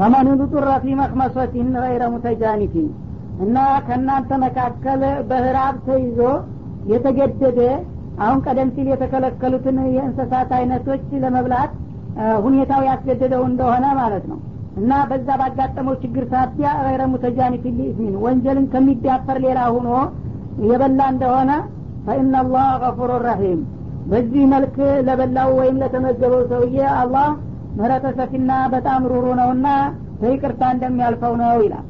ፈመን ጡረ ፊ መክመሶቲን ገይረ ሙተጃኒፊን እና ከእናንተ መካከል በህራብ ተይዞ የተገደደ አሁን ቀደም ሲል የተከለከሉትን የእንስሳት አይነቶች ለመብላት ሁኔታው ያስገደደው እንደሆነ ማለት ነው። እና በዛ ባጋጠመው ችግር ሳቢያ ገይረ ሙተጃኒፍ ሊእስሚን ወንጀልን ከሚዳፈር ሌላ ሁኖ የበላ እንደሆነ ፈኢናላህ ገፉሩ ረሒም። በዚህ መልክ ለበላው ወይም ለተመገበው ሰውዬ አላህ ምህረተ ሰፊና በጣም ሩሩ ነውና በይቅርታ እንደሚያልፈው ነው ይላል።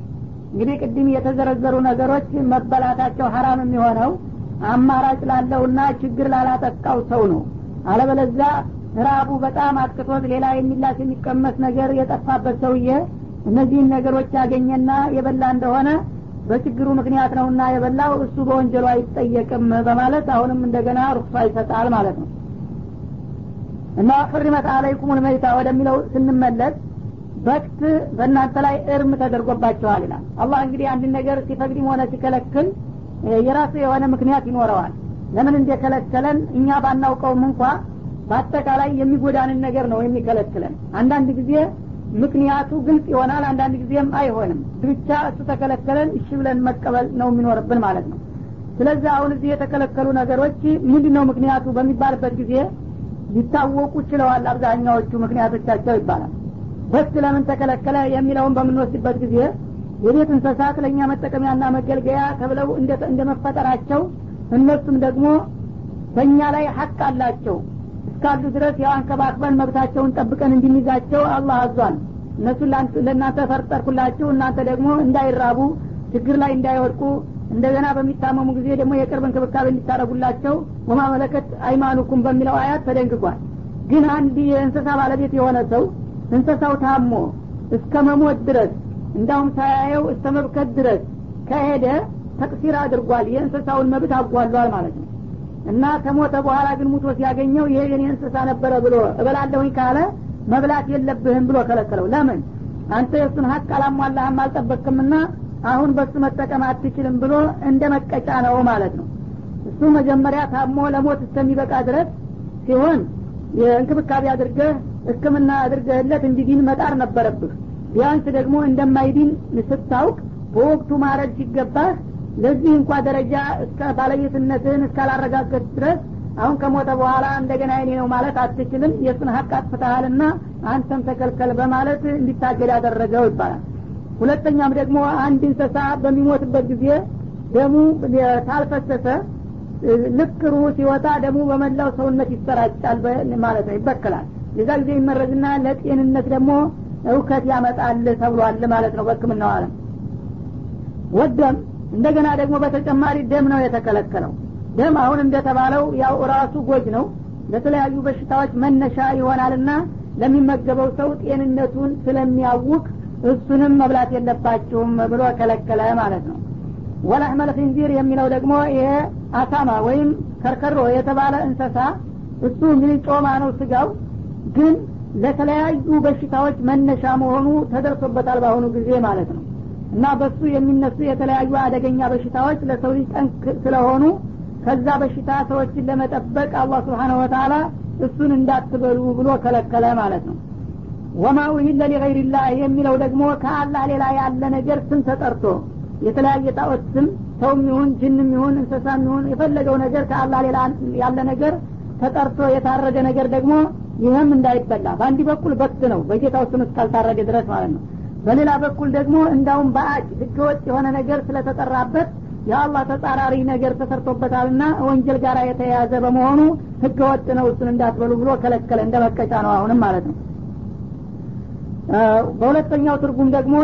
እንግዲህ ቅድም የተዘረዘሩ ነገሮች መበላታቸው ሀራም የሚሆነው አማራጭ ላለውና ችግር ላላጠቃው ሰው ነው። አለበለዛ ራቡ በጣም አጥቅቶት ሌላ የሚላስ የሚቀመስ ነገር የጠፋበት ሰውዬ እነዚህን ነገሮች ያገኘና የበላ እንደሆነ በችግሩ ምክንያት ነውና የበላው እሱ በወንጀሉ አይጠየቅም በማለት አሁንም እንደገና ሩክሷ ይሰጣል ማለት ነው እና ሕሪመት አለይኩም ልመይታ ወደሚለው ስንመለስ በክት በእናንተ ላይ እርም ተደርጎባቸዋል ይላል። አላህ እንግዲህ አንድን ነገር ሲፈቅድም ሆነ ሲከለክል የራሱ የሆነ ምክንያት ይኖረዋል። ለምን እንደከለከለን? እኛ ባናውቀውም እንኳ በአጠቃላይ የሚጎዳንን ነገር ነው የሚከለክለን። አንዳንድ ጊዜ ምክንያቱ ግልጽ ይሆናል አንዳንድ ጊዜም አይሆንም። ብቻ እሱ ተከለከለን እሺ ብለን መቀበል ነው የሚኖርብን ማለት ነው። ስለዚህ አሁን እዚህ የተከለከሉ ነገሮች ምንድን ነው ምክንያቱ በሚባልበት ጊዜ ሊታወቁ ችለዋል አብዛኛዎቹ ምክንያቶቻቸው ይባላል። በስ ለምን ተከለከለ የሚለውን በምንወስድበት ጊዜ የቤት እንስሳት ለእኛ መጠቀሚያና መገልገያ ተብለው እንደ መፈጠራቸው እነሱም ደግሞ በእኛ ላይ ሀቅ አላቸው። እስካሉ ድረስ ያው አንከባክበን መብታቸውን ጠብቀን እንድንይዛቸው አላህ አዟል። እነሱ ለእናንተ ፈርጠርኩላችሁ እናንተ ደግሞ እንዳይራቡ ችግር ላይ እንዳይወድቁ እንደገና በሚታመሙ ጊዜ ደግሞ የቅርብ እንክብካቤ እንዲታረጉላቸው ወማ መለከት አይማኑኩም በሚለው አያት ተደንግጓል። ግን አንድ የእንስሳ ባለቤት የሆነ ሰው እንስሳው ታሞ እስከ መሞት ድረስ እንዳውም ሳያየው እስከ መብከት ድረስ ከሄደ ተቅሲር አድርጓል የእንስሳውን መብት አጓሏል ማለት ነው። እና ከሞተ በኋላ ግን ሙቶ ሲያገኘው ይሄ የኔ እንስሳ ነበረ ብሎ እበላለሁኝ ካለ መብላት የለብህም ብሎ ከለከለው። ለምን? አንተ የእሱን ሀቅ አላሟላህም አልጠበቅምና አሁን በሱ መጠቀም አትችልም ብሎ እንደ መቀጫ ነው ማለት ነው። እሱ መጀመሪያ ታሞ ለሞት እስከሚበቃ ድረስ ሲሆን የእንክብካቤ አድርገህ ህክምና አድርገህለት እንዲዲን መጣር ነበረብህ። ቢያንስ ደግሞ እንደማይዲን ስታውቅ በወቅቱ ማረድ ሲገባህ ለዚህ እንኳ ደረጃ እስከ ባለቤትነትህን እስካላረጋገጥ ድረስ አሁን ከሞተ በኋላ እንደገና የኔ ነው ማለት አትችልም። የእሱን ሀቅ አጥፍተሃልና አንተም ተከልከል በማለት እንዲታገድ ያደረገው ይባላል ሁለተኛም ደግሞ አንድ እንስሳ በሚሞትበት ጊዜ ደሙ ታልፈሰሰ ልክ ሩሁ ሲወጣ ደሙ በመላው ሰውነት ይሰራጫል ማለት ነው ይበከላል። የዛ ጊዜ ይመረዝና ለጤንነት ደግሞ እውከት ያመጣል ተብሏል ማለት ነው በህክምናው አለም። ወደም እንደገና ደግሞ በተጨማሪ ደም ነው የተከለከለው። ደም አሁን እንደተባለው ያው ራሱ ጎጅ ነው። ለተለያዩ በሽታዎች መነሻ ይሆናልና ለሚመገበው ሰው ጤንነቱን ስለሚያውቅ እሱንም መብላት የለባችሁም ብሎ ከለከለ ማለት ነው። ወላህመል ኪንዚር የሚለው ደግሞ ይሄ አሳማ ወይም ከርከሮ የተባለ እንሰሳ እሱ እንግዲህ ጮማ ነው ስጋው ግን ለተለያዩ በሽታዎች መነሻ መሆኑ ተደርሶበታል በአሁኑ ጊዜ ማለት ነው። እና በሱ የሚነሱ የተለያዩ አደገኛ በሽታዎች ለሰው ልጅ ጠንክ ስለሆኑ ከዛ በሽታ ሰዎችን ለመጠበቅ አላህ ስብሓነ ወተላ እሱን እንዳትበሉ ብሎ ከለከለ ማለት ነው ወማ ኡሂለ ሊገይሪላህ የሚለው ደግሞ ከአላህ ሌላ ያለ ነገር ስም ተጠርቶ የተለያየ ጣዖት ስም ሰውም ይሁን ጅንም ይሁን እንስሳም ይሁን የፈለገው ነገር ከአላህ ሌላ ያለ ነገር ተጠርቶ የታረደ ነገር ደግሞ ይህም እንዳይበላ። በአንድ በኩል በክት ነው በጌታው ስም እስካልታረደ ድረስ ማለት ነው። በሌላ በኩል ደግሞ እንዳውም በአጅ ህገወጥ የሆነ ነገር ስለተጠራበት የአላህ ተጻራሪ ነገር ተሰርቶበታልና ወንጀል ጋር የተያያዘ በመሆኑ ህገወጥ ነው እሱን እንዳትበሉ ብሎ ከለከለ እንደ መቀጫ ነው አሁንም ማለት ነው በሁለተኛው ትርጉም ደግሞ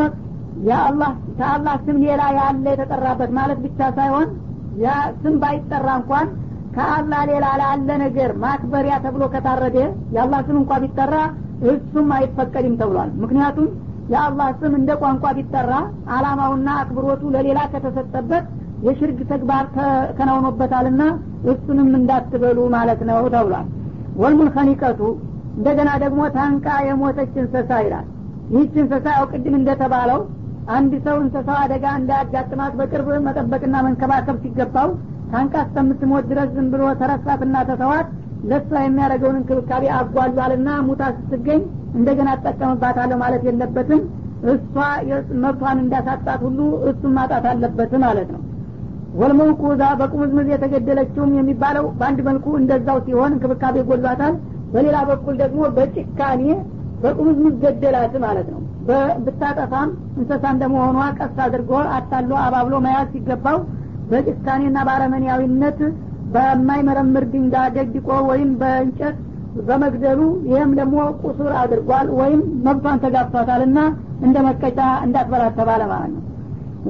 ከአላህ ስም ሌላ ያለ የተጠራበት ማለት ብቻ ሳይሆን ያ ስም ባይጠራ እንኳን ከአላህ ሌላ ላለ ነገር ማክበሪያ ተብሎ ከታረደ የአላህ ስም እንኳ ቢጠራ እሱም አይፈቀድም ተብሏል። ምክንያቱም የአላህ ስም እንደ ቋንቋ ቢጠራ አላማውና አክብሮቱ ለሌላ ከተሰጠበት የሽርግ ተግባር ተከናውኖበታልና እሱንም እንዳትበሉ ማለት ነው ተብሏል። ወልሙንከኒቀቱ እንደገና ደግሞ ታንቃ የሞተች እንሰሳ ይላል ይህች እንሰሳ ያው ቅድም እንደተባለው አንድ ሰው እንሰሳው አደጋ እንዳያጋጥማት በቅርብ መጠበቅና መንከባከብ ሲገባው ታንቃ እስከምትሞት ድረስ ዝም ብሎ ተረሳትና ተተዋት ለሷ የሚያደርገውን እንክብካቤ አጓሏልና ሙታ ስትገኝ እንደገና እጠቀምባታለሁ ማለት የለበትም። እሷ መብቷን እንዳሳጣት ሁሉ እሱም ማጣት አለበት ማለት ነው። ወልመውቁዛ በቁምዝምዝ የተገደለችውም የሚባለው በአንድ መልኩ እንደዛው ሲሆን እንክብካቤ ጎሏታል በሌላ በኩል ደግሞ በጭካኔ በቁምዝምዝ ገደላት ማለት ነው። ብታጠፋም እንስሳ እንደመሆኗ ቀስ አድርጎ አታሎ አባብሎ መያዝ ሲገባው በጭካኔና በአረመኔያዊነት በማይመረምር ድንጋይ ደግቆ ወይም በእንጨት በመግደሉ ይህም ደግሞ ቁሱር አድርጓል ወይም መብቷን ተጋፍቷታልና እንደ መቀጫ እንዳትበላት ተባለ ማለት ነው።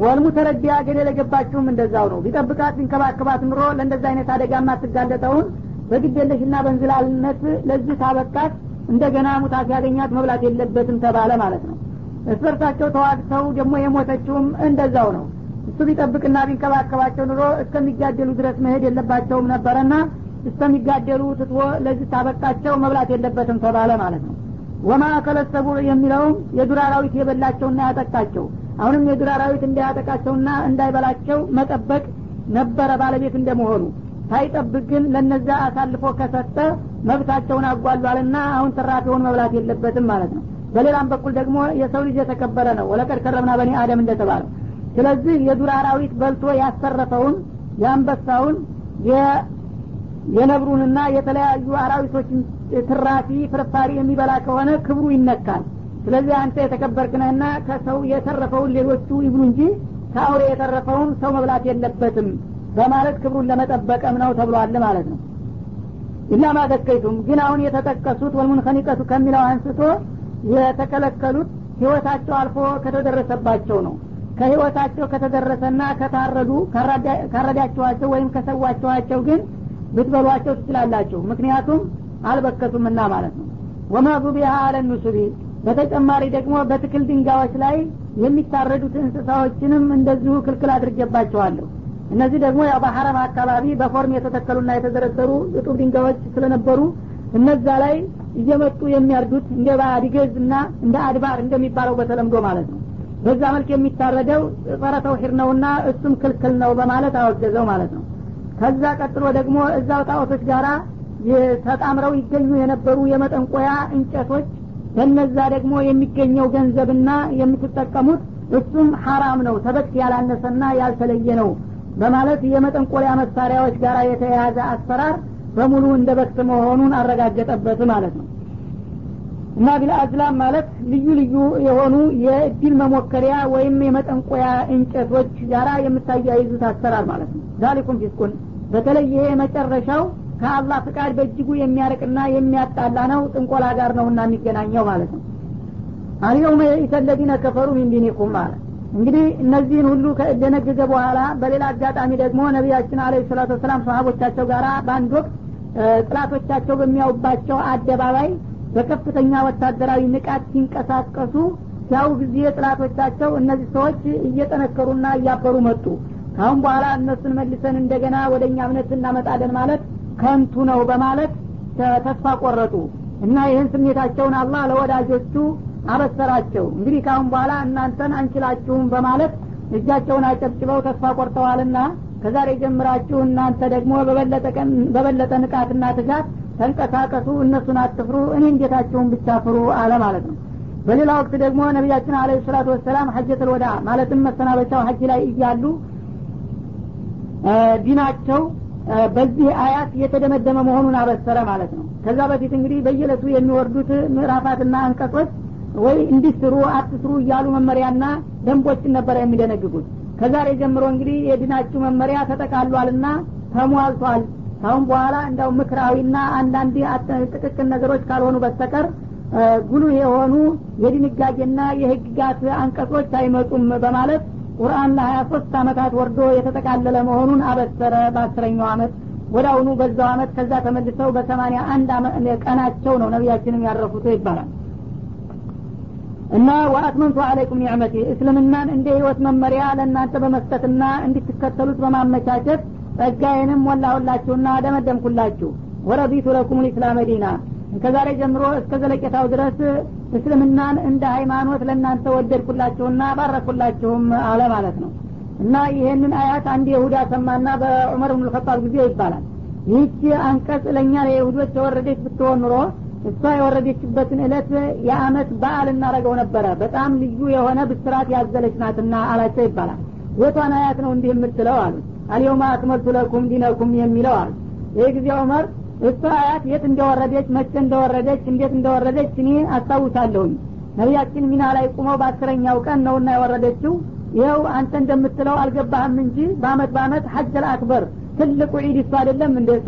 ወልሙ ተረዲያ ገደል የገባችውም እንደዛው ነው። ቢጠብቃት ቢንከባከባት ኑሮ ለእንደዛ አይነት አደጋ ማትጋለጠውን በግደለሽና በእንዝላልነት ለዚህ ታበቃት እንደገና ሙታ ሲያገኛት መብላት የለበትም ተባለ ማለት ነው። እስበርሳቸው ተዋግተው ደግሞ የሞተችውም እንደዛው ነው። እሱ ቢጠብቅና ቢንከባከባቸው ኑሮ እስከሚጋደሉ ድረስ መሄድ የለባቸውም ነበረና እስከሚጋደሉ ትትወ ለዚህ ታበቃቸው መብላት የለበትም ተባለ ማለት ነው። ወማ አከለሰቡ የሚለውም የዱር አራዊት የበላቸውና ያጠቃቸው አሁንም የዱር አራዊት እንዳያጠቃቸውና እንዳይበላቸው መጠበቅ ነበረ ባለቤት እንደመሆኑ ሳይጠብቅ ግን ለነዛ አሳልፎ ከሰጠ መብታቸውን አጓሏልና አሁን ትራፊውን መብላት የለበትም ማለት ነው። በሌላም በኩል ደግሞ የሰው ልጅ የተከበረ ነው። ወለቀድ ከረምና በኒ አደም እንደተባለው። ስለዚህ የዱር አራዊት በልቶ ያሰረፈውን የአንበሳውን የነብሩንና የተለያዩ አራዊቶችን ትራፊ ፍርፋሪ የሚበላ ከሆነ ክብሩ ይነካል። ስለዚህ አንተ የተከበርክነህና ከሰው የተረፈውን ሌሎቹ ይብሉ እንጂ ከአውሬ የተረፈውን ሰው መብላት የለበትም በማለት ክብሩን ለመጠበቅም ነው ተብሏል ማለት ነው። ኢላ ማደከይቱም ግን አሁን የተጠቀሱት ወልሙንከኒቀቱ ከሚለው አንስቶ የተከለከሉት ህይወታቸው አልፎ ከተደረሰባቸው ነው። ከህይወታቸው ከተደረሰና ከታረዱ ካረዳችኋቸው ወይም ከሰዋችኋቸው ግን ብትበሏቸው ትችላላችሁ። ምክንያቱም አልበከቱምና ማለት ነው። ወማ ዙቢሃ አለ በተጨማሪ ደግሞ በትክል ድንጋዮች ላይ የሚታረዱት እንስሳዎችንም እንደዚሁ ክልክል አድርጌባቸዋለሁ እነዚህ ደግሞ ያው በሐረም አካባቢ በፎርም የተተከሉና የተደረደሩ እጡብ ድንጋዮች ስለነበሩ እነዛ ላይ እየመጡ የሚያርዱት እንደ ባዲገዝ እና እንደ አድባር እንደሚባለው በተለምዶ ማለት ነው። በዛ መልክ የሚታረደው ጸረ ተውሂድ ነውና እሱም ክልክል ነው በማለት አወገዘው ማለት ነው። ከዛ ቀጥሎ ደግሞ እዛው ጣዖቶች ጋራ ተጣምረው ይገኙ የነበሩ የመጠንቆያ እንጨቶች በነዛ ደግሞ የሚገኘው ገንዘብና የምትጠቀሙት እሱም ሐራም ነው ተበክ ያላነሰና ያልተለየ ነው በማለት የመጠንቆሪያ መሳሪያዎች ጋር የተያያዘ አሰራር በሙሉ እንደ በክት መሆኑን አረጋገጠበት ማለት ነው። እና ቢልአዝላም ማለት ልዩ ልዩ የሆኑ የእድል መሞከሪያ ወይም የመጠንቆያ እንጨቶች ጋራ የምታያይዙት አሰራር ማለት ነው። ዛሊኩም ፊስቁን። በተለይ ይሄ መጨረሻው ከአላህ ፍቃድ በእጅጉ የሚያርቅና የሚያጣላ ነው ጥንቆላ ጋር ነውና የሚገናኘው ማለት ነው። አልየውመ የኢሰ ለዚነ ከፈሩ ሚን ማለት እንግዲህ እነዚህን ሁሉ ከደነገገ በኋላ በሌላ አጋጣሚ ደግሞ ነቢያችን አለ ሰላቱ ወሰላም ሰሀቦቻቸው ጋር በአንድ ወቅት ጥላቶቻቸው በሚያውባቸው አደባባይ በከፍተኛ ወታደራዊ ንቃት ሲንቀሳቀሱ ሲያው ጊዜ ጥላቶቻቸው እነዚህ ሰዎች እየጠነከሩና እያበሩ መጡ። ካሁን በኋላ እነሱን መልሰን እንደገና ወደ እኛ እምነት እናመጣለን ማለት ከንቱ ነው በማለት ተስፋ ቆረጡ። እና ይህን ስሜታቸውን አላህ ለወዳጆቹ አበሰራቸው። እንግዲህ ካሁን በኋላ እናንተን አንችላችሁም በማለት እጃቸውን አጨብጭበው ተስፋ ቆርጠዋልና ከዛሬ ጀምራችሁ እናንተ ደግሞ በበለጠ ንቃትና ትጋት ተንቀሳቀሱ እነሱን አትፍሩ እኔ እንጌታችሁን ብቻ ፍሩ አለ ማለት ነው። በሌላ ወቅት ደግሞ ነቢያችን አለ ሰላቱ ወሰላም ሀጀተል ወዳ ማለትም መሰናበቻው ሀጅ ላይ እያሉ ዲናቸው በዚህ አያት የተደመደመ መሆኑን አበሰረ ማለት ነው። ከዛ በፊት እንግዲህ በየለቱ የሚወርዱት ምዕራፋትና አንቀጾች ወይ እንዲስሩ አትስሩ እያሉ መመሪያና ደንቦችን ነበረ የሚደነግጉት። ከዛሬ ጀምሮ እንግዲህ የዲናችሁ መመሪያ ተጠቃሏልና ተሟልቷል። ካሁን በኋላ እንዳው ምክራዊና አንዳንድ ጥቅቅን ነገሮች ካልሆኑ በስተቀር ጉልህ የሆኑ የድንጋጌና የህግጋት አንቀጾች አይመጡም በማለት ቁርአን ለሀያ ሶስት አመታት ወርዶ የተጠቃለለ መሆኑን አበሰረ በአስረኛው አመት። ወደ አሁኑ በዛው አመት ከዛ ተመልሰው በሰማኒያ አንድ ቀናቸው ነው ነቢያችንም ያረፉት ይባላል እና ወአትመንቱ አለይኩም ኒዕመቲ እስልምናን እንደ ህይወት መመሪያ ለእናንተ በመስጠትና እንድትከተሉት በማመቻቸት ጸጋዬንም ሞላሁላችሁና ደመደምኩላችሁ። ወረዲቱ ለኩም ልእስላም ዲና። ከዛሬ ጀምሮ እስከ ዘለቄታው ድረስ እስልምናን እንደ ሃይማኖት ለእናንተ ወደድኩላችሁና ባረኩላችሁም አለ ማለት ነው። እና ይህንን አያት አንድ የሁዳ ሰማና በዑመር ብን ጊዜ ይባላል። ይህቺ አንቀጽ ለእኛ ለይሁዶች የወረደች ብትሆን ኑሮ እሷ የወረደችበትን እለት የአመት በዓል እናደረገው ነበረ። በጣም ልዩ የሆነ ብስራት ያዘለች ናትና አላቸው ይባላል። የቷን አያት ነው እንዲህ የምትለው አሉ። አልየውማ አክመልቱ ለኩም ዲነኩም የሚለው አሉ። ይህ ጊዜ ዑመር እሷ አያት የት እንደወረደች መቼ እንደወረደች እንዴት እንደወረደች እኔ አስታውሳለሁኝ። ነቢያችን ሚና ላይ ቁመው በአስረኛው ቀን ነውና የወረደችው። ይኸው አንተ እንደምትለው አልገባህም እንጂ በአመት በአመት ሀጀል አክበር ትልቁ ዒድ እሱ አይደለም እንደ እሷ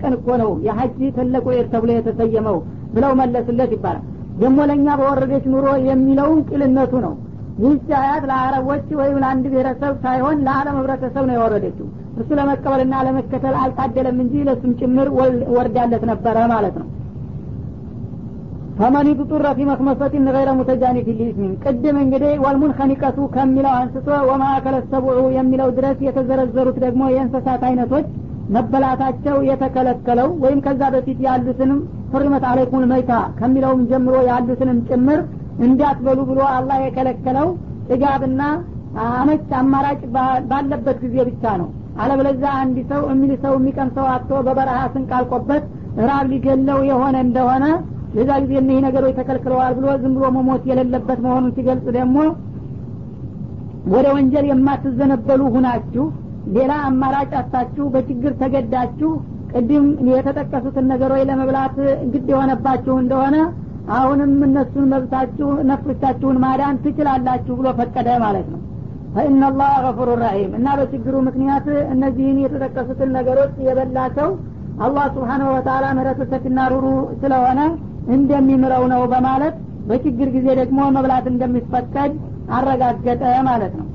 ቀን እኮ ነው የሀጂ ትልቁ ዒድ ተብሎ የተሰየመው ብለው መለስለት ይባላል። ደግሞ ለእኛ በወረደች ኑሮ የሚለውን ቅልነቱ ነው። ይህች አያት ለአረቦች ወይም ለአንድ ብሔረሰብ ሳይሆን ለአለም ህብረተሰብ ነው የወረደችው። እሱ ለመቀበልና ለመከተል አልታደለም እንጂ ለሱም ጭምር ወርዳለት ነበረ ማለት ነው ፈመን ጡረ ፊ መክመሰቲን ገይረ ሙተጃኒፍ ሊስሚን ቅድም እንግዲህ ወልሙንከኒቀቱ ከሚለው አንስቶ ወማእከለ ሰቡዑ የሚለው ድረስ የተዘረዘሩት ደግሞ የእንስሳት አይነቶች መበላታቸው የተከለከለው ወይም ከዛ በፊት ያሉትንም ሁሪመት አለይኩም መይታ ከሚለውም ጀምሮ ያሉትንም ጭምር እንዳትበሉ ብሎ አላህ የከለከለው ጥጋብና አመች አማራጭ ባለበት ጊዜ ብቻ ነው። አለበለዛ አንድ ሰው የሚል ሰው የሚቀምሰው አቶ በበረሃ ስንቃልቆበት ራብ ሊገለው የሆነ እንደሆነ የዛ ጊዜ እነዚህ ነገሮች ተከልክለዋል ብሎ ዝም ብሎ መሞት የሌለበት መሆኑን ሲገልጽ ደግሞ ወደ ወንጀል የማትዘነበሉ ሁናችሁ ሌላ አማራጭ አታችሁ በችግር ተገዳችሁ ቅድም የተጠቀሱትን ነገሮች ለመብላት ግድ የሆነባችሁ እንደሆነ አሁንም እነሱን መብታችሁ ነፍሶቻችሁን ማዳን ትችላላችሁ ብሎ ፈቀደ ማለት ነው። ፈኢናላህ ገፉሩ ራሒም እና በችግሩ ምክንያት እነዚህን የተጠቀሱትን ነገሮች የበላ ሰው አላህ ስብሓንሁ ወተላ ምህረቱ ሰፊና ሩሩ ስለሆነ እንደሚምረው ነው በማለት በችግር ጊዜ ደግሞ መብላት እንደሚፈቀድ አረጋገጠ ማለት ነው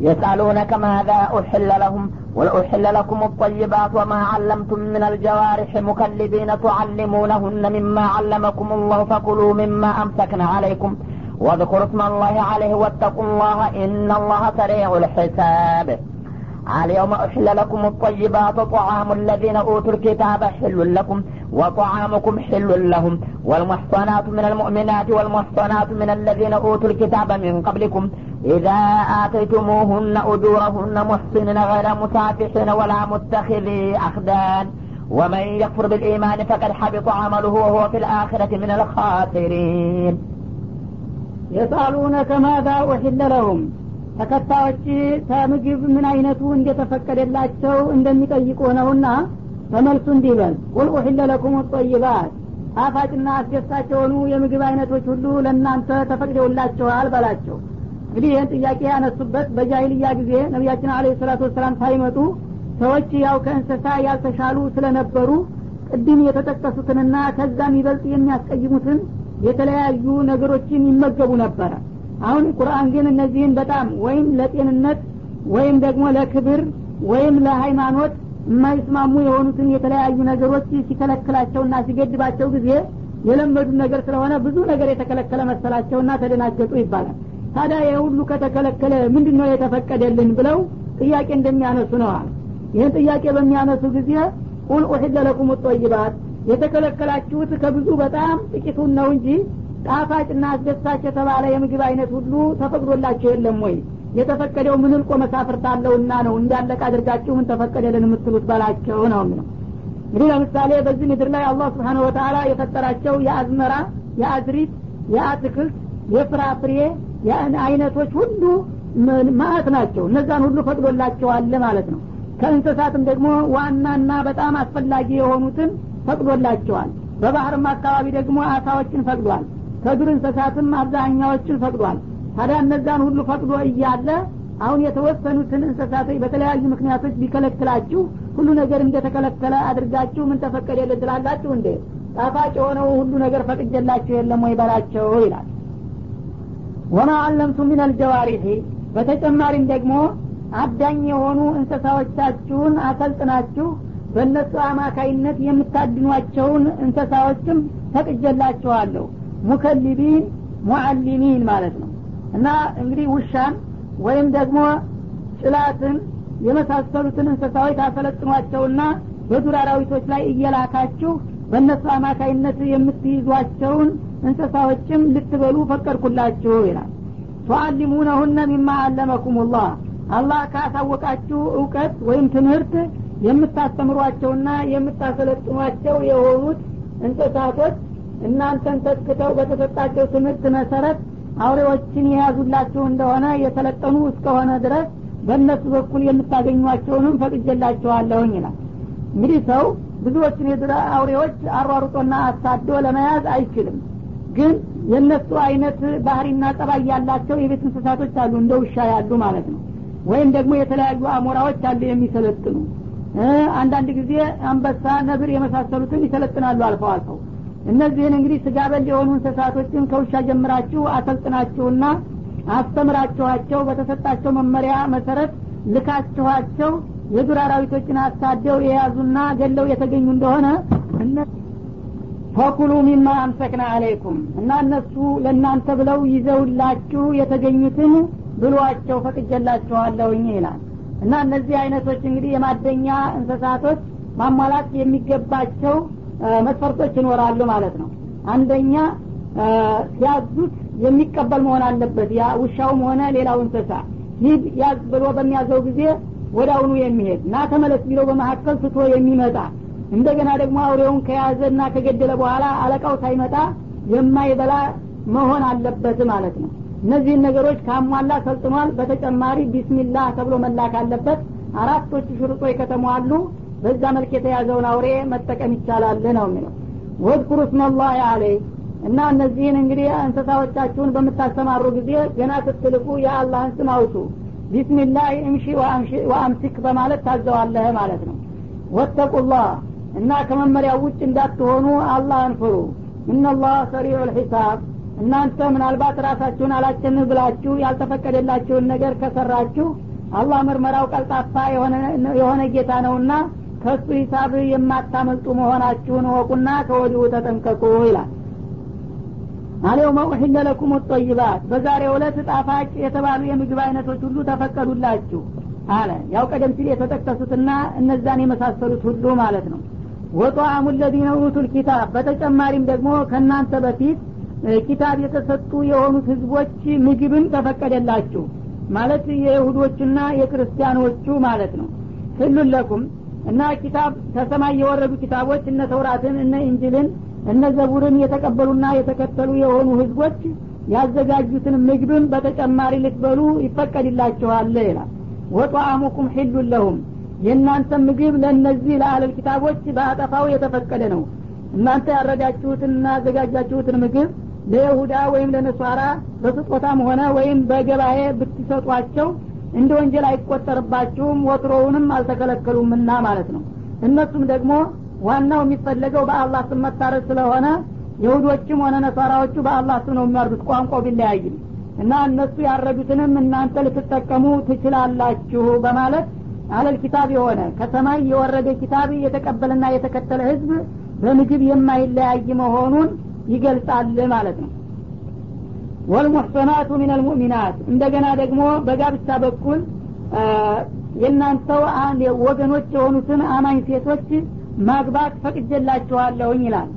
يسألونك ماذا أحل لهم قل أحل لكم الطيبات وما علمتم من الجوارح مكلبين تعلمونهن مما علمكم الله فكلوا مما أمسكنا عليكم واذكروا اسم الله عليه واتقوا الله إن الله سريع الحساب اليوم أحل لكم الطيبات طعام الذين أوتوا الكتاب حل لكم وطعامكم حل لهم والمحصنات من المؤمنات والمحصنات من الذين أوتوا الكتاب من قبلكم إذا آتيتموهن أجورهن محصنين غير مسافحين ولا متخذي أخدان ومن يكفر بالإيمان فقد حبط عمله وهو في الآخرة من الخاسرين. يسألونك ماذا أحل لهم؟ ተከታዮች ከምግብ ምን አይነቱ እንደተፈቀደላቸው እንደሚጠይቁ ነውና በመልሱ እንዲህ በል ቁል ኡሒለ ለኩም ጠይባት ጣፋጭና አስደሳች የሆኑ የምግብ አይነቶች ሁሉ ለእናንተ ተፈቅደውላቸዋል በላቸው። እንግዲህ ይህን ጥያቄ ያነሱበት በጃሂልያ ጊዜ ነቢያችን አለ ሰላቱ ወሰላም ሳይመጡ ሰዎች ያው ከእንስሳ ያልተሻሉ ስለነበሩ ቅድም የተጠቀሱትንና ከዛም ይበልጥ የሚያስቀይሙትን የተለያዩ ነገሮችን ይመገቡ ነበረ አሁን ቁርአን ግን እነዚህን በጣም ወይም ለጤንነት ወይም ደግሞ ለክብር ወይም ለሃይማኖት የማይስማሙ የሆኑትን የተለያዩ ነገሮች ሲከለክላቸውና ሲገድባቸው ጊዜ የለመዱ ነገር ስለሆነ ብዙ ነገር የተከለከለ መሰላቸውና ተደናገጡ ይባላል። ታዲያ ይህ ሁሉ ከተከለከለ ምንድን ነው የተፈቀደልን ብለው ጥያቄ እንደሚያነሱ ነዋል ይህን ጥያቄ በሚያነሱ ጊዜ ቁል ኡሕለ ለኩም ጠይባት የተከለከላችሁት ከብዙ በጣም ጥቂቱን ነው እንጂ ጣፋጭና አስደሳች የተባለ የምግብ አይነት ሁሉ ተፈቅዶላቸው የለም ወይ? የተፈቀደው ምን እልቆ መሳፍርት አለውና ነው? እንዳለቅ አድርጋችሁ ምን ተፈቀደልን የምትሉት በላቸው ነው የሚለው። እንግዲህ ለምሳሌ በዚህ ምድር ላይ አላህ ስብሓን ወተላ የፈጠራቸው የአዝመራ የአዝሪት የአትክልት የፍራፍሬ አይነቶች ሁሉ ማአት ናቸው? እነዛን ሁሉ ፈቅዶላቸዋል ማለት ነው። ከእንስሳትም ደግሞ ዋናና በጣም አስፈላጊ የሆኑትን ፈቅዶላቸዋል። በባህርም አካባቢ ደግሞ አሳዎችን ፈቅዷል ከዱር እንስሳትም አብዛኛዎችን ፈቅዷል። ታዲያ እነዛን ሁሉ ፈቅዶ እያለ አሁን የተወሰኑትን እንስሳቶች በተለያዩ ምክንያቶች ቢከለክላችሁ ሁሉ ነገር እንደተከለከለ አድርጋችሁ ምን ተፈቀደልን ትላላችሁ እንዴ? ጣፋጭ የሆነው ሁሉ ነገር ፈቅጀላችሁ የለም ወይ በላቸው ይላል። ወማ አለምቱ ምን አልጀዋሪሒ በተጨማሪም ደግሞ አዳኝ የሆኑ እንስሳዎቻችሁን አሰልጥናችሁ በእነሱ አማካይነት የምታድኗቸውን እንስሳዎችም ፈቅጀላችኋለሁ ሙከሊቢን ሙዓሊሚን ማለት ነው። እና እንግዲህ ውሻን ወይም ደግሞ ጭላትን የመሳሰሉትን እንስሳዎች ታሰለጥኗቸውና በዱር አራዊቶች ላይ እየላካችሁ በእነሱ አማካይነት የምትይዟቸውን እንስሳዎችም ልትበሉ ፈቀድኩላችሁ ይላል። ቱአሊሙነሁነ ሚማ አለመኩም ላህ አላህ ካሳወቃችሁ እውቀት ወይም ትምህርት የምታስተምሯቸውና የምታሰለጥኗቸው የሆኑት እንስሳቶች እናንተን ተስክተው በተሰጣቸው ትምህርት መሰረት አውሬዎችን የያዙላችሁ እንደሆነ የሰለጠኑ እስከሆነ ድረስ በእነሱ በኩል የምታገኟቸውንም ፈቅጀላችኋለሁኝ ይላል። እንግዲህ ሰው ብዙዎችን የዱር አውሬዎች አሯሩጦና አሳዶ ለመያዝ አይችልም። ግን የእነሱ አይነት ባህሪና ጠባይ ያላቸው የቤት እንስሳቶች አሉ እንደ ውሻ ያሉ ማለት ነው። ወይም ደግሞ የተለያዩ አሞራዎች አሉ የሚሰለጥኑ። አንዳንድ ጊዜ አንበሳ ነብር የመሳሰሉትን ይሰለጥናሉ አልፈው አልፈው እነዚህን እንግዲህ ስጋ በል የሆኑ እንስሳቶችን ከውሻ ጀምራችሁ አሰልጥናችሁና አስተምራችኋቸው በተሰጣቸው መመሪያ መሰረት ልካችኋቸው የዱር አራዊቶችን አሳደው የያዙና ገለው የተገኙ እንደሆነ ፈኩሉ ሚማ አምሰክና አለይኩም እና እነሱ ለእናንተ ብለው ይዘውላችሁ የተገኙትን ብሏቸው ፈቅጀላችኋለሁኝ ይላል። እና እነዚህ አይነቶች እንግዲህ የማደኛ እንስሳቶች ማሟላት የሚገባቸው መስፈርቶች ይኖራሉ ማለት ነው። አንደኛ ሲያዙት የሚቀበል መሆን አለበት። ያ ውሻውም ሆነ ሌላው እንስሳ ሂድ ያዝ ብሎ በሚያዘው ጊዜ አሁኑ የሚሄድ እና ተመለስ ቢለው በመካከል ስቶ የሚመጣ እንደገና ደግሞ አውሬውን ከያዘ እና ከገደለ በኋላ አለቃው ሳይመጣ የማይበላ መሆን አለበት ማለት ነው። እነዚህን ነገሮች ካሟላ ሰልጥኗል በተጨማሪ ቢስሚላህ ተብሎ መላክ አለበት። አራቶቹ ሽርጦች ከተሟሉ በዛ መልክ የተያዘውን አውሬ መጠቀም ይቻላል ነው የሚለው። ወድኩሩ ስመላህ አለይ እና እነዚህን እንግዲህ እንስሳዎቻችሁን በምታሰማሩ ጊዜ ገና ስትልቁ የአላህን ስም አውጡ። ቢስሚላህ እምሺ ወአምሲክ በማለት ታዘዋለህ ማለት ነው። ወተቁላህ እና ከመመሪያው ውጭ እንዳትሆኑ አላህን ፍሩ። እነላህ ሰሪዑ ልሒሳብ እናንተ ምናልባት ራሳችሁን አላቸንህ ብላችሁ ያልተፈቀደላችሁን ነገር ከሰራችሁ አላህ ምርመራው ቀልጣፋ የሆነ ጌታ ነውና ከእሱ ሂሳብ የማታመልጡ መሆናችሁን ወቁና ከወዲሁ ተጠንቀቁ ይላል። አልየውመ ኡሒለ ለኩም ጠይባት በዛሬ ዕለት ጣፋጭ የተባሉ የምግብ አይነቶች ሁሉ ተፈቀዱላችሁ አለ። ያው ቀደም ሲል የተጠቀሱትና እነዛን የመሳሰሉት ሁሉ ማለት ነው። ወጧአሙ ለዚነ ኡቱል ኪታብ በተጨማሪም ደግሞ ከእናንተ በፊት ኪታብ የተሰጡ የሆኑት ህዝቦች ምግብን ተፈቀደላችሁ ማለት የይሁዶችና የክርስቲያኖቹ ማለት ነው። ህሉን ለኩም እና ኪታብ ከሰማይ የወረዱ ኪታቦች እነ ተውራትን እነ እንጅልን እነ ዘቡርን የተቀበሉና የተከተሉ የሆኑ ህዝቦች ያዘጋጁትን ምግብን በተጨማሪ ልትበሉ ይፈቀድላችኋል ይላል። ወጧአሙኩም ሒሉን ለሁም የእናንተ ምግብ ለእነዚህ ለአለል ኪታቦች በአጠፋው የተፈቀደ ነው። እናንተ ያረዳችሁትንና ያዘጋጃችሁትን ምግብ ለይሁዳ ወይም ለነሷራ በስጦታም ሆነ ወይም በገባኤ ብትሰጧቸው እንደ ወንጀል አይቆጠርባችሁም ወትሮውንም አልተከለከሉምና ማለት ነው። እነሱም ደግሞ ዋናው የሚፈለገው በአላህ ስም መታረድ ስለሆነ የሁዶችም ሆነ ነሷራዎቹ በአላህ ስም ነው የሚያርዱት ቋንቋው ቢለያይም። እና እነሱ ያረዱትንም እናንተ ልትጠቀሙ ትችላላችሁ በማለት አለል ኪታብ የሆነ ከሰማይ የወረደ ኪታብ የተቀበለና የተከተለ ህዝብ በምግብ የማይለያይ መሆኑን ይገልጻል ማለት ነው ወልሙሕሰናቱ ሚን አልሙእሚናት እንደገና ደግሞ በጋብቻ በኩል የእናንተው ወገኖች የሆኑትን አማኝ ሴቶች ማግባት ፈቅጀላችኋለሁኝ ይላል።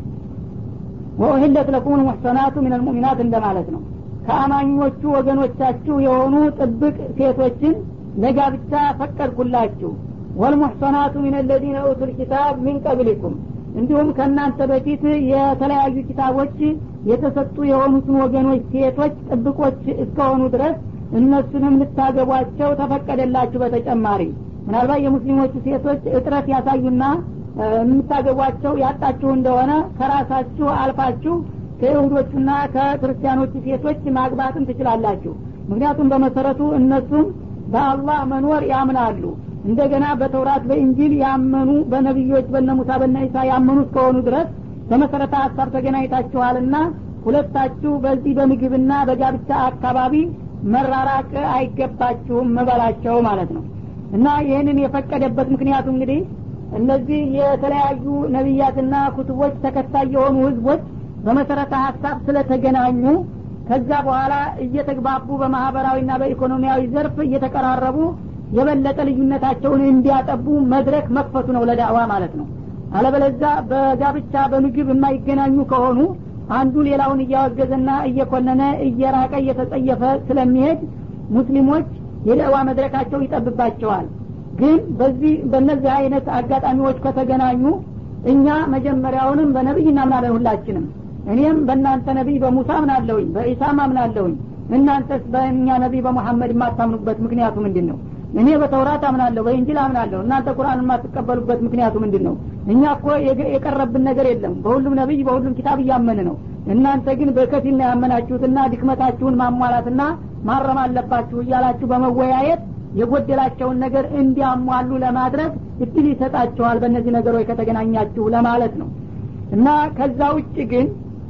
ወኡህለት ለኩም ልሙሕሰናቱ ሚን አልሙእሚናት እንደማለት ነው። ከአማኞቹ ወገኖቻችሁ የሆኑ ጥብቅ ሴቶችን ለጋብቻ ፈቀድኩላችሁ። ወልሙሕሰናቱ ሚን አለዚነ ኡቱል ኪታብ ሚን ቀብሊኩም። እንዲሁም ከእናንተ በፊት የተለያዩ ኪታቦች የተሰጡ የሆኑትን ወገኖች ሴቶች ጥብቆች እስከሆኑ ድረስ እነሱንም ልታገቧቸው ተፈቀደላችሁ በተጨማሪ። ምናልባት የሙስሊሞቹ ሴቶች እጥረት ያሳዩና የምታገቧቸው ያጣችሁ እንደሆነ ከራሳችሁ አልፋችሁ ከይሁዶቹና ከክርስቲያኖቹ ሴቶች ማግባትም ትችላላችሁ። ምክንያቱም በመሰረቱ እነሱም በአላህ መኖር ያምናሉ። እንደገና በተውራት በእንጂል ያመኑ በነቢዮች በነ ሙሳ በነ ኢሳ ያመኑ እስከሆኑ ድረስ በመሰረተ ሀሳብ ተገናኝታችኋልና ሁለታችሁ በዚህ በምግብና በጋብቻ አካባቢ መራራቅ አይገባችሁም መበላቸው ማለት ነው። እና ይህንን የፈቀደበት ምክንያቱ እንግዲህ እነዚህ የተለያዩ ነቢያትና ኩቱቦች ተከታይ የሆኑ ህዝቦች በመሰረተ ሀሳብ ስለተገናኙ ከዛ በኋላ እየተግባቡ በማህበራዊና በኢኮኖሚያዊ ዘርፍ እየተቀራረቡ የበለጠ ልዩነታቸውን እንዲያጠቡ መድረክ መክፈቱ ነው ለዳዕዋ ማለት ነው አለበለዛ በጋብቻ በምግብ የማይገናኙ ከሆኑ አንዱ ሌላውን እያወገዘና እየኮነነ እየራቀ እየተጸየፈ ስለሚሄድ ሙስሊሞች የዳዕዋ መድረካቸው ይጠብባቸዋል። ግን በዚህ በእነዚህ አይነት አጋጣሚዎች ከተገናኙ እኛ መጀመሪያውንም በነቢይ እናምናለን ሁላችንም። እኔም በእናንተ ነቢይ በሙሳ አምናለሁኝ በኢሳም አምናለሁኝ። እናንተስ በእኛ ነቢይ በሙሐመድ የማታምኑበት ምክንያቱ ምንድን ነው እኔ በተውራት አምናለሁ በእንጅል አምናለሁ። እናንተ ቁርአን የማትቀበሉበት ምክንያቱ ምንድን ነው እኛ እኮ የቀረብን ነገር የለም። በሁሉም ነቢይ በሁሉም ኪታብ እያመን ነው። እናንተ ግን በከፊል ነው ያመናችሁትና ድክመታችሁን ማሟላትና ማረም አለባችሁ እያላችሁ በመወያየት የጎደላቸውን ነገር እንዲያሟሉ ለማድረግ እድል ይሰጣችኋል በእነዚህ ነገሮች ከተገናኛችሁ ለማለት ነው። እና ከዛ ውጭ ግን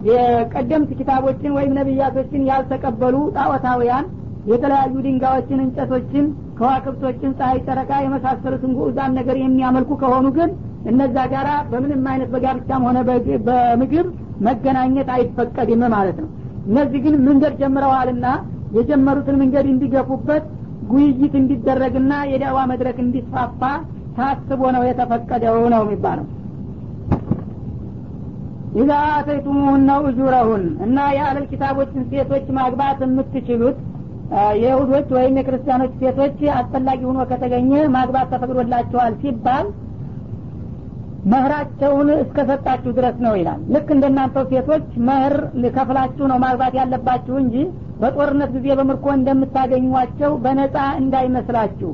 የቀደምት ኪታቦችን ወይም ነቢያቶችን ያልተቀበሉ ጣዖታውያን የተለያዩ ድንጋዮችን እንጨቶችን ከዋክብቶችን ፀሐይ ጨረቃ የመሳሰሉትን ጉዑዛን ነገር የሚያመልኩ ከሆኑ ግን እነዛ ጋራ በምንም አይነት በጋብቻም ሆነ በምግብ መገናኘት አይፈቀድም ማለት ነው። እነዚህ ግን መንገድ ጀምረዋልና የጀመሩትን መንገድ እንዲገፉበት ውይይት እንዲደረግና የዳዋ መድረክ እንዲስፋፋ ታስቦ ነው የተፈቀደው ነው የሚባለው። ኢዛ አተይቱሙሁነ ኡጁረሁን እና የአለል ኪታቦችን ሴቶች ማግባት የምትችሉት የይሁዶች ወይም የክርስቲያኖች ሴቶች አስፈላጊ ሆኖ ከተገኘ ማግባት ተፈቅዶላቸዋል ሲባል መህራቸውን እስከሰጣችሁ ድረስ ነው ይላል። ልክ እንደናንተው ሴቶች መህር ከፍላችሁ ነው ማግባት ያለባችሁ እንጂ በጦርነት ጊዜ በምርኮ እንደምታገኟቸው በነጻ እንዳይመስላችሁ።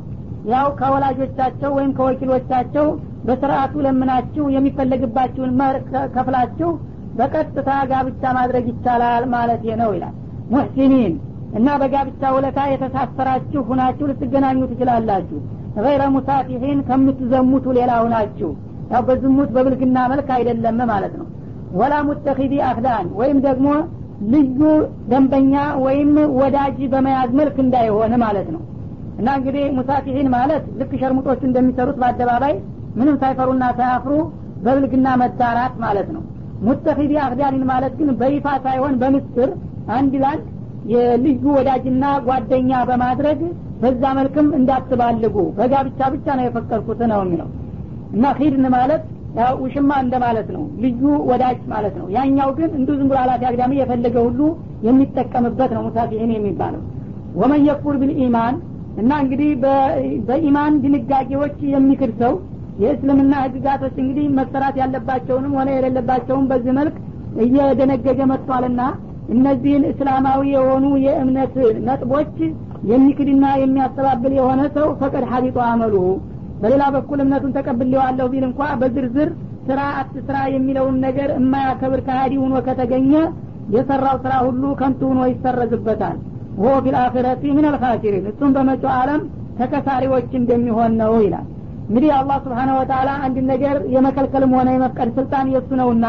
ያው ከወላጆቻቸው ወይም ከወኪሎቻቸው በስርአቱ ለምናችሁ የሚፈለግባችሁን መህር ከፍላችሁ በቀጥታ ጋብቻ ማድረግ ይቻላል ማለት ነው ይላል። ሙሕሲኒን እና በጋብቻ ውለታ የተሳሰራችሁ ሁናችሁ ልትገናኙ ትችላላችሁ። ገይረ ሙሳፊሒን ከምትዘሙቱ ሌላ ሁናችሁ ያው በዝሙት በብልግና መልክ አይደለም ማለት ነው። ወላ ሙተኪዲ አክዳን ወይም ደግሞ ልዩ ደንበኛ ወይም ወዳጅ በመያዝ መልክ እንዳይሆን ማለት ነው። እና እንግዲህ ሙሳፊሒን ማለት ልክ ሸርሙጦቹ እንደሚሰሩት በአደባባይ ምንም ሳይፈሩና ሳያፍሩ በብልግና መዳራት ማለት ነው። ሙተኪዲ አክዳንን ማለት ግን በይፋ ሳይሆን በምስጥር አንድ ላንድ የልዩ ወዳጅና ጓደኛ በማድረግ በዛ መልክም እንዳትባልጉ በጋብቻ ብቻ ነው የፈቀድኩት ነው የሚለው እና ሂድን ማለት ውሽማ እንደማለት ነው። ልዩ ወዳጅ ማለት ነው። ያኛው ግን እንዱ ዝም ብሎ አላፊ አግዳሚ የፈለገ ሁሉ የሚጠቀምበት ነው ሙሳፊሒን የሚባለው። ወመን የኩር ቢልኢማን እና እንግዲህ በኢማን ድንጋጌዎች የሚክድ ሰው የእስልምና ህግጋቶች እንግዲህ መሰራት ያለባቸውንም ሆነ የሌለባቸውን በዚህ መልክ እየደነገገ መጥቷልና እነዚህን እስላማዊ የሆኑ የእምነት ነጥቦች የሚክድና የሚያስተባብል የሆነ ሰው ፈቀድ ሀቢጦ አመሉ በሌላ በኩል እምነቱን ተቀብሌዋለሁ ቢል እንኳ በዝርዝር ስራ አትስራ የሚለውን ነገር የማያከብር ከሀዲ ሁኖ ከተገኘ የሰራው ስራ ሁሉ ከንቱ ሁኖ ይሰረዝበታል። ወ ፊልአኺረቲ ምን አልካሲሪን እሱም በመጪው አለም ተከሳሪዎች እንደሚሆን ነው ይላል። እንግዲህ አላህ ስብሓነሁ ወተላ አንድ ነገር የመከልከልም ሆነ የመፍቀድ ስልጣን የእሱ ነውና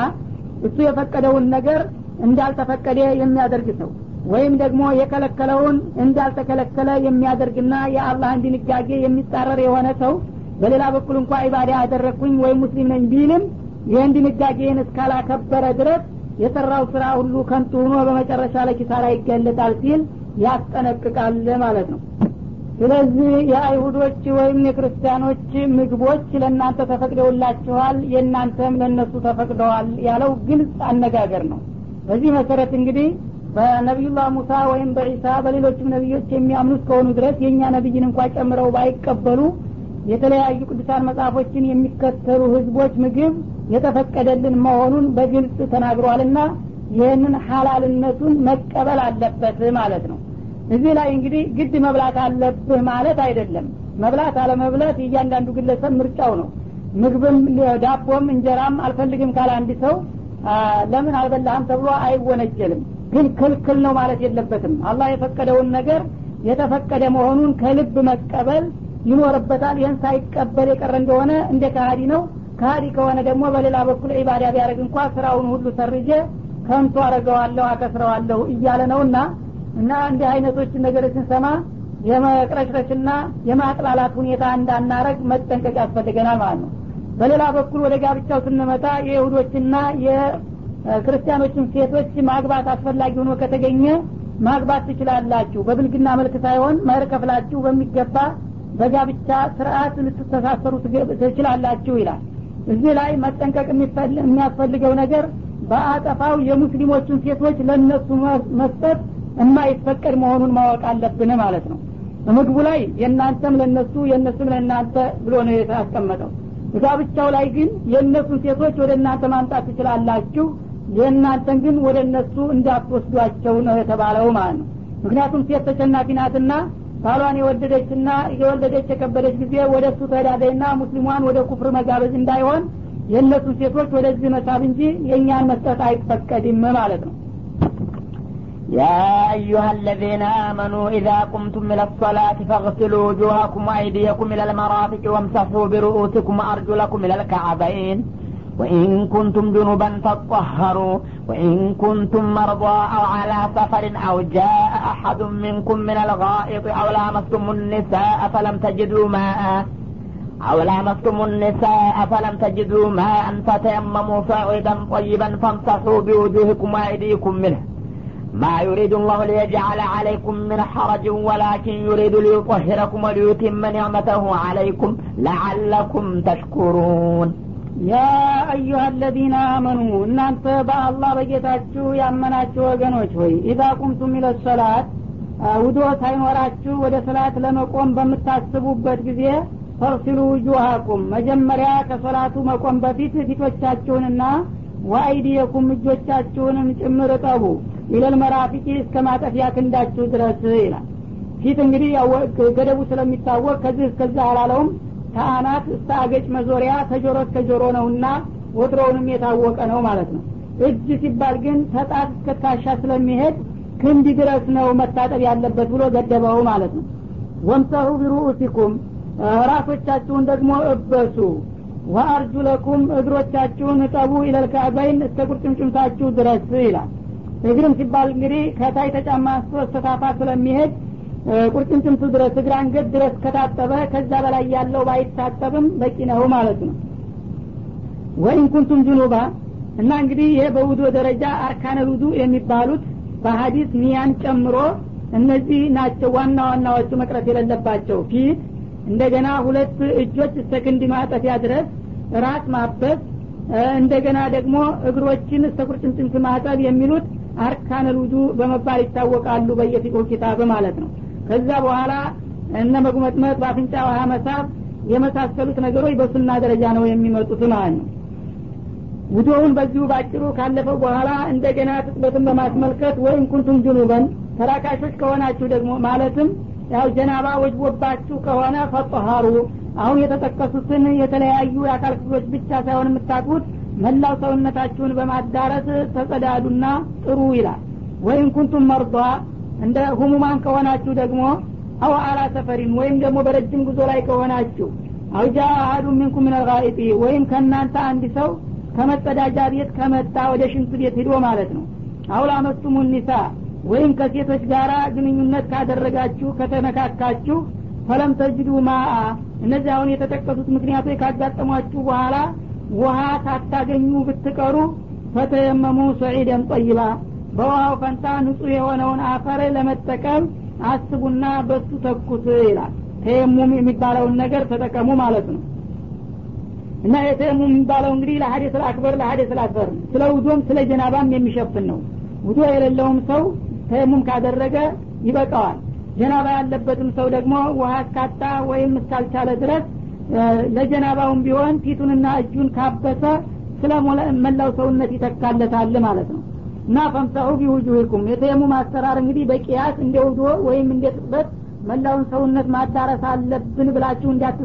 እሱ የፈቀደውን ነገር እንዳልተፈቀደ የሚያደርግ ሰው ወይም ደግሞ የከለከለውን እንዳልተከለከለ የሚያደርግና የአላህን ድንጋጌ የሚጻረር የሆነ ሰው በሌላ በኩል እንኳ ኢባዳ ያደረግኩኝ ወይም ሙስሊም ነኝ ቢልም ይህን ድንጋጌን እስካላከበረ ድረስ የሰራው ስራ ሁሉ ከንቱ ሆኖ በመጨረሻ ለኪሳራ ይገለጣል ሲል ያስጠነቅቃል ማለት ነው። ስለዚህ የአይሁዶች ወይም የክርስቲያኖች ምግቦች ለእናንተ ተፈቅደውላችኋል የእናንተም ለእነሱ ተፈቅደዋል ያለው ግልጽ አነጋገር ነው። በዚህ መሰረት እንግዲህ በነቢዩላህ ሙሳ ወይም በዒሳ በሌሎችም ነቢዮች የሚያምኑ እስከሆኑ ድረስ የእኛ ነቢይን እንኳ ጨምረው ባይቀበሉ የተለያዩ ቅዱሳን መጽሐፎችን የሚከተሉ ህዝቦች ምግብ የተፈቀደልን መሆኑን በግልጽ ተናግሯልና ይህንን ሀላልነቱን መቀበል አለበት ማለት ነው። እዚህ ላይ እንግዲህ ግድ መብላት አለብህ ማለት አይደለም። መብላት አለመብላት እያንዳንዱ ግለሰብ ምርጫው ነው። ምግብም ዳቦም እንጀራም አልፈልግም ካለ አንድ ሰው ለምን አልበላህም ተብሎ አይወነጀልም። ግን ክልክል ነው ማለት የለበትም። አላህ የፈቀደውን ነገር የተፈቀደ መሆኑን ከልብ መቀበል ይኖርበታል። ይህን ሳይቀበል የቀረ እንደሆነ እንደ ካሃዲ ነው። ካሃዲ ከሆነ ደግሞ በሌላ በኩል ዒባዳ ቢያደርግ እንኳ ስራውን ሁሉ ሰርጀ ከንቱ አረገዋለሁ አከስረዋለሁ እያለ ነውና እና እንዲህ አይነቶችን ነገር ስንሰማ የመቅረሽረሽና የማጥላላት ሁኔታ እንዳናረግ መጠንቀቅ ያስፈልገናል ማለት ነው። በሌላ በኩል ወደ ጋብቻው ስንመጣ የይሁዶችና የክርስቲያኖችን ሴቶች ማግባት አስፈላጊ ሆኖ ከተገኘ ማግባት ትችላላችሁ። በብልግና መልክ ሳይሆን መህር ከፍላችሁ በሚገባ በጋብቻ ስርአት ልትተሳሰሩ ትችላላችሁ ይላል። እዚህ ላይ መጠንቀቅ የሚያስፈልገው ነገር በአጠፋው የሙስሊሞችን ሴቶች ለእነሱ መስጠት የማይፈቀድ መሆኑን ማወቅ አለብን ማለት ነው። በምግቡ ላይ የእናንተም ለነሱ የእነሱም ለእናንተ ብሎ ነው የተቀመጠው። ጋብቻው ላይ ግን የእነሱን ሴቶች ወደ እናንተ ማምጣት ትችላላችሁ የእናንተን ግን ወደ እነሱ እንዳትወስዷቸው ነው የተባለው ማለት ነው። ምክንያቱም ሴት ተሸናፊ ናትና ባሏን የወደደችና የወለደች የከበደች ጊዜ ወደ እሱ ተዳደይና ሙስሊሟን ወደ ኩፍር መጋበዝ እንዳይሆን የእነሱን ሴቶች ወደዚህ መሳብ እንጂ የእኛን መስጠት አይፈቀድም ማለት ነው يا أيها الذين آمنوا إذا قمتم إلى الصلاة فاغسلوا وجوهكم وأيديكم إلى المرافق وامسحوا برؤوسكم وأرجلكم إلى الكعبين وإن كنتم جنبا فاطهروا وإن كنتم مرضى أو على سفر أو جاء أحد منكم من الغائط أو لامستم النساء فلم تجدوا ماء أو لامستم النساء فلم تجدوا ماء فتيمموا صعيدا طيبا فامسحوا بوجوهكم وأيديكم منه. ما يريد الله ليجعل عليكم من حرج ولكن يريد ليطهركم وليتم نعمته عليكم لعلكم تشكرون. ያ አዩሀ አለዚነ አመኑ እናንተ በአላህ በጌታችሁ ያመናችሁ ወገኖች ሆይ ኢዛ ቁምቱም ኢለ ሰላት ውዶ ሳይኖራችሁ ወደ ሰላት ለመቆም በምታስቡበት ጊዜ ፈርሲሉ ውጁሃኩም። መጀመሪያ ከሰላቱ መቆም በፊት ፊቶቻችሁንና ወአይዲየኩም እጆቻችሁንም ጭምር እጠቡ። ኢለል መራፊቂ እስከ ማጠፊያ ክንዳችሁ ድረስ ይላል። ፊት እንግዲህ ገደቡ ስለሚታወቅ ከዚህ እስከዛ አላለውም ከአናት እስከ አገጭ መዞሪያ ተጆሮ እስከ ጆሮ ነውና ወትሮውንም የታወቀ ነው ማለት ነው። እጅ ሲባል ግን ተጣት እስከ ትከሻ ስለሚሄድ ክንድ ድረስ ነው መታጠብ ያለበት ብሎ ገደበው ማለት ነው። ወምሰሁ ቢሩኡሲኩም ራሶቻችሁን ደግሞ እበሱ። ወአርጁለኩም እግሮቻችሁን እጠቡ ኢለልካዕበይን እስከ ቁርጭምጭምታችሁ ድረስ ይላል። እግርም ሲባል እንግዲህ ከታይ ተጫማ አንስቶ እስከ ታፋ ስለሚሄድ ቁርጭምጭምቱ ድረስ እግር አንገት ድረስ ከታጠበ ከዛ በላይ ያለው ባይታጠብም በቂ ነው ማለት ነው። ወይን ኩንቱም ጅኑባ እና እንግዲህ ይሄ በውዶ ደረጃ አርካነል ውዱ የሚባሉት በሀዲስ ኒያን ጨምሮ እነዚህ ናቸው ዋና ዋናዎቹ መቅረት የሌለባቸው። ፊት እንደገና ሁለት እጆች እስከ ክንድ ማጠፊያ ድረስ ራስ ማበስ እንደገና ደግሞ እግሮችን እስከ ቁርጭምጭምት ማጠብ የሚሉት አርካነል ውዱ በመባል ይታወቃሉ በየፊቅሁ ኪታብ ማለት ነው ከዛ በኋላ እነ መጉመጥመጥ በአፍንጫ ውሃ መሳብ የመሳሰሉት ነገሮች በሱና ደረጃ ነው የሚመጡት ማለት ነው። ውዶውን በዚሁ ባጭሩ ካለፈው በኋላ እንደገና ትጥበትን በማስመልከት ወይም ኩንቱም ጅኑበን ተራካሾች ከሆናችሁ ደግሞ ማለትም ያው ጀናባ ወጅቦባችሁ ከሆነ ፈጠሃሩ። አሁን የተጠቀሱትን የተለያዩ የአካል ክፍሎች ብቻ ሳይሆን የምታጥቡት መላው ሰውነታችሁን በማዳረስ ተጸዳዱና ጥሩ ይላል። ወይም ኩንቱም መርዷ እንደ ሁሙማን ከሆናችሁ ደግሞ አው አላ ሰፈሪን ወይም ደግሞ በረጅም ጉዞ ላይ ከሆናችሁ አውጃ አሀዱ ሚንኩም ምን ወይም ከእናንተ አንድ ሰው ከመጸዳጃ ቤት ከመጣ ወደ ሽንት ቤት ሂዶ ማለት ነው። አውላ መስቱሙ ኒሳ ወይም ከሴቶች ጋር ግንኙነት ካደረጋችሁ ከተነካካችሁ ፈለም ተጅዱ ማአ እነዚህ አሁን የተጠቀሱት ምክንያቶች ካጋጠሟችሁ በኋላ ውሃ ሳታገኙ ብትቀሩ ፈተየመሙ ሰዒደን ጠይባ በውሃው ፈንታ ንጹህ የሆነውን አፈር ለመጠቀም አስቡና በሱ ተኩት ይላል። ተየሙም የሚባለውን ነገር ተጠቀሙ ማለት ነው። እና የተየሙም የሚባለው እንግዲህ ለሀዴስ አክበር ለሀዴስ አክበር ስለ ውዶም ስለ ጀናባም የሚሸፍን ነው። ውዶ የሌለውም ሰው ተየሙም ካደረገ ይበቃዋል። ጀናባ ያለበትም ሰው ደግሞ ውሃ እስካጣ ወይም እስካልቻለ ድረስ ለጀናባውም ቢሆን ፊቱንና እጁን ካበሰ ስለ መላው ሰውነት ይተካለታል ማለት ነው እና ፈምሳሁ ቢውጁሂኩም። የተየሙም አሰራር እንግዲህ በቅያስ እንደ ውዶ ወይም እንደ ጥበት መላውን ሰውነት ማዳረስ አለብን ብላችሁ